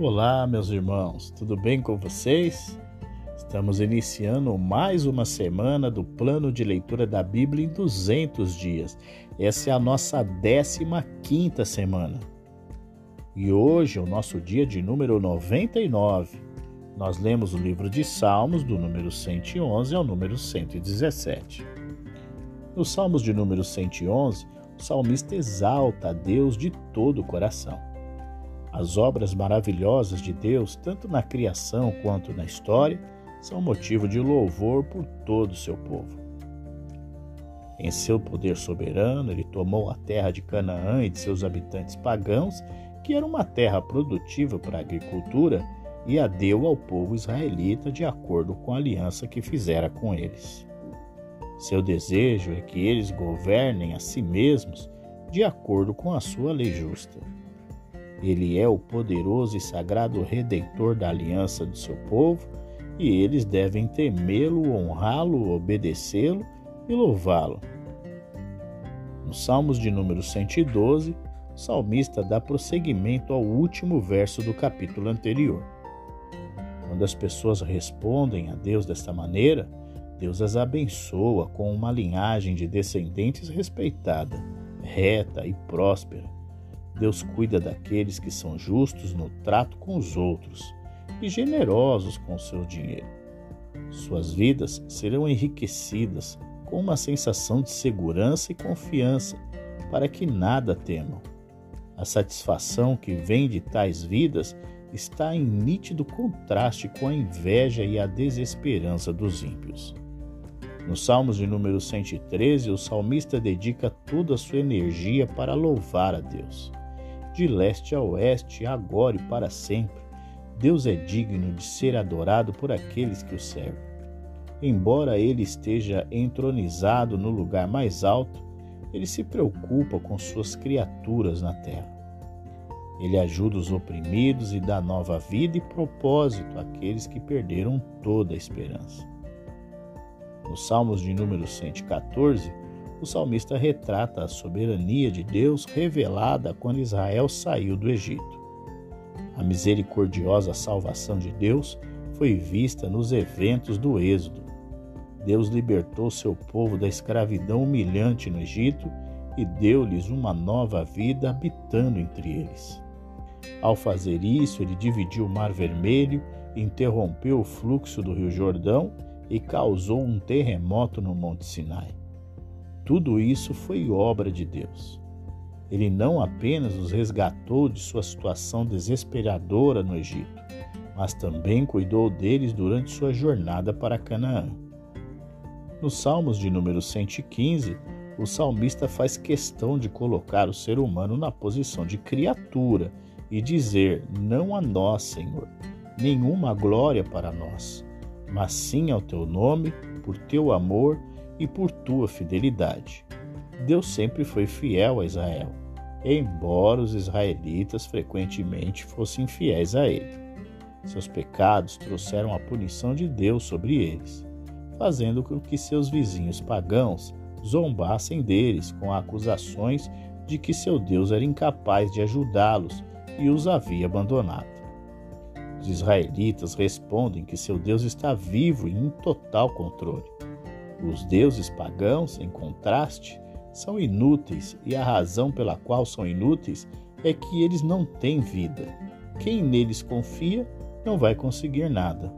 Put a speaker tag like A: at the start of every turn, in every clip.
A: Olá, meus irmãos, tudo bem com vocês? Estamos iniciando mais uma semana do plano de leitura da Bíblia em 200 dias. Essa é a nossa 15 semana. E hoje é o nosso dia de número 99. Nós lemos o livro de Salmos, do número 111 ao número 117. Nos Salmos de número 111, o salmista exalta a Deus de todo o coração. As obras maravilhosas de Deus, tanto na criação quanto na história, são motivo de louvor por todo o seu povo. Em seu poder soberano, ele tomou a terra de Canaã e de seus habitantes pagãos, que era uma terra produtiva para a agricultura, e a deu ao povo israelita de acordo com a aliança que fizera com eles. Seu desejo é que eles governem a si mesmos de acordo com a sua lei justa. Ele é o poderoso e sagrado redentor da aliança do seu povo, e eles devem temê-lo, honrá-lo, obedecê-lo e louvá-lo. No Salmos de número 112, o salmista dá prosseguimento ao último verso do capítulo anterior. Quando as pessoas respondem a Deus desta maneira, Deus as abençoa com uma linhagem de descendentes respeitada, reta e próspera Deus cuida daqueles que são justos no trato com os outros e generosos com o seu dinheiro. Suas vidas serão enriquecidas com uma sensação de segurança e confiança para que nada temam. A satisfação que vem de tais vidas está em nítido contraste com a inveja e a desesperança dos ímpios. Nos Salmos de número 113, o salmista dedica toda a sua energia para louvar a Deus de leste a oeste, agora e para sempre. Deus é digno de ser adorado por aqueles que o servem. Embora ele esteja entronizado no lugar mais alto, ele se preocupa com suas criaturas na terra. Ele ajuda os oprimidos e dá nova vida e propósito àqueles que perderam toda a esperança. Nos Salmos de número 114, o salmista retrata a soberania de Deus revelada quando Israel saiu do Egito. A misericordiosa salvação de Deus foi vista nos eventos do Êxodo. Deus libertou seu povo da escravidão humilhante no Egito e deu-lhes uma nova vida habitando entre eles. Ao fazer isso, ele dividiu o Mar Vermelho, interrompeu o fluxo do Rio Jordão e causou um terremoto no Monte Sinai. Tudo isso foi obra de Deus. Ele não apenas os resgatou de sua situação desesperadora no Egito, mas também cuidou deles durante sua jornada para Canaã. Nos Salmos de número 115, o salmista faz questão de colocar o ser humano na posição de criatura e dizer: Não a nós, Senhor, nenhuma glória para nós, mas sim ao teu nome, por teu amor e por tua fidelidade. Deus sempre foi fiel a Israel, embora os israelitas frequentemente fossem fiéis a ele. Seus pecados trouxeram a punição de Deus sobre eles, fazendo com que seus vizinhos pagãos zombassem deles com acusações de que seu Deus era incapaz de ajudá-los e os havia abandonado. Os israelitas respondem que seu Deus está vivo e em total controle os deuses pagãos, em contraste, são inúteis e a razão pela qual são inúteis é que eles não têm vida. Quem neles confia não vai conseguir nada.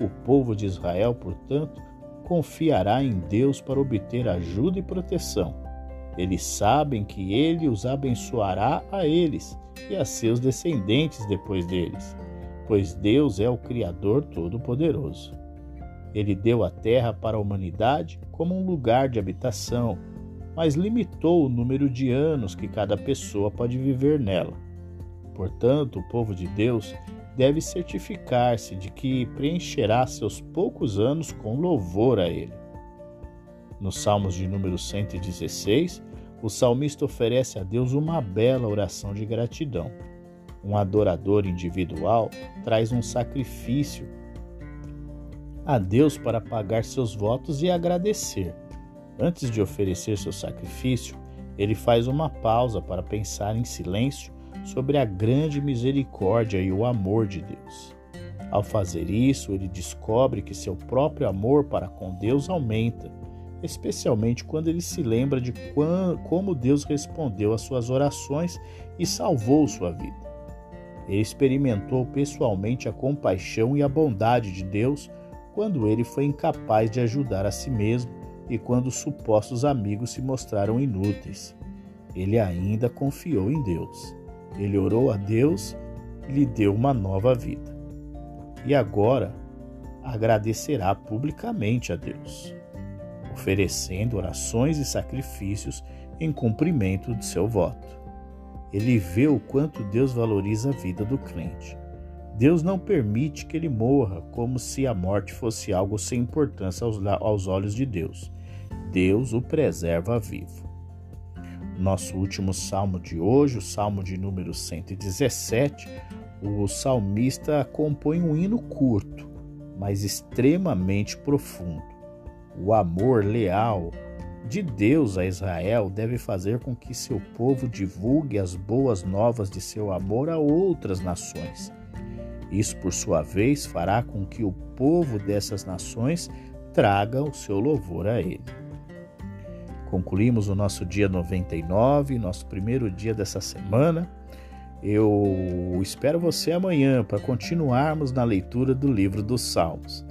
A: O povo de Israel, portanto, confiará em Deus para obter ajuda e proteção. Eles sabem que ele os abençoará a eles e a seus descendentes depois deles, pois Deus é o Criador Todo-Poderoso. Ele deu a terra para a humanidade como um lugar de habitação, mas limitou o número de anos que cada pessoa pode viver nela. Portanto, o povo de Deus deve certificar-se de que preencherá seus poucos anos com louvor a Ele. Nos Salmos de número 116, o salmista oferece a Deus uma bela oração de gratidão. Um adorador individual traz um sacrifício a Deus para pagar seus votos e agradecer. Antes de oferecer seu sacrifício, ele faz uma pausa para pensar em silêncio sobre a grande misericórdia e o amor de Deus. Ao fazer isso, ele descobre que seu próprio amor para com Deus aumenta, especialmente quando ele se lembra de como Deus respondeu às suas orações e salvou sua vida. Ele experimentou pessoalmente a compaixão e a bondade de Deus quando ele foi incapaz de ajudar a si mesmo e quando supostos amigos se mostraram inúteis. Ele ainda confiou em Deus. Ele orou a Deus e lhe deu uma nova vida. E agora agradecerá publicamente a Deus, oferecendo orações e sacrifícios em cumprimento de seu voto. Ele vê o quanto Deus valoriza a vida do crente. Deus não permite que ele morra como se a morte fosse algo sem importância aos, aos olhos de Deus. Deus o preserva vivo. Nosso último salmo de hoje, o salmo de número 117, o salmista compõe um hino curto, mas extremamente profundo. O amor leal de Deus a Israel deve fazer com que seu povo divulgue as boas novas de seu amor a outras nações. Isso, por sua vez, fará com que o povo dessas nações traga o seu louvor a ele. Concluímos o nosso dia 99, nosso primeiro dia dessa semana. Eu espero você amanhã para continuarmos na leitura do livro dos Salmos.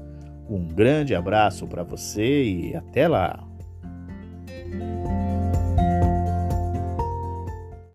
A: Um grande abraço para você e até lá!